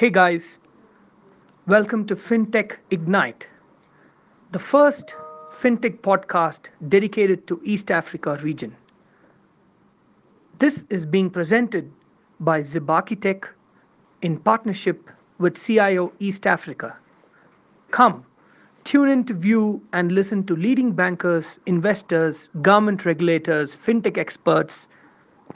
Hey guys, welcome to FinTech Ignite, the first FinTech podcast dedicated to East Africa region. This is being presented by Zibaki Tech in partnership with CIO East Africa. Come, tune in to view and listen to leading bankers, investors, government regulators, fintech experts,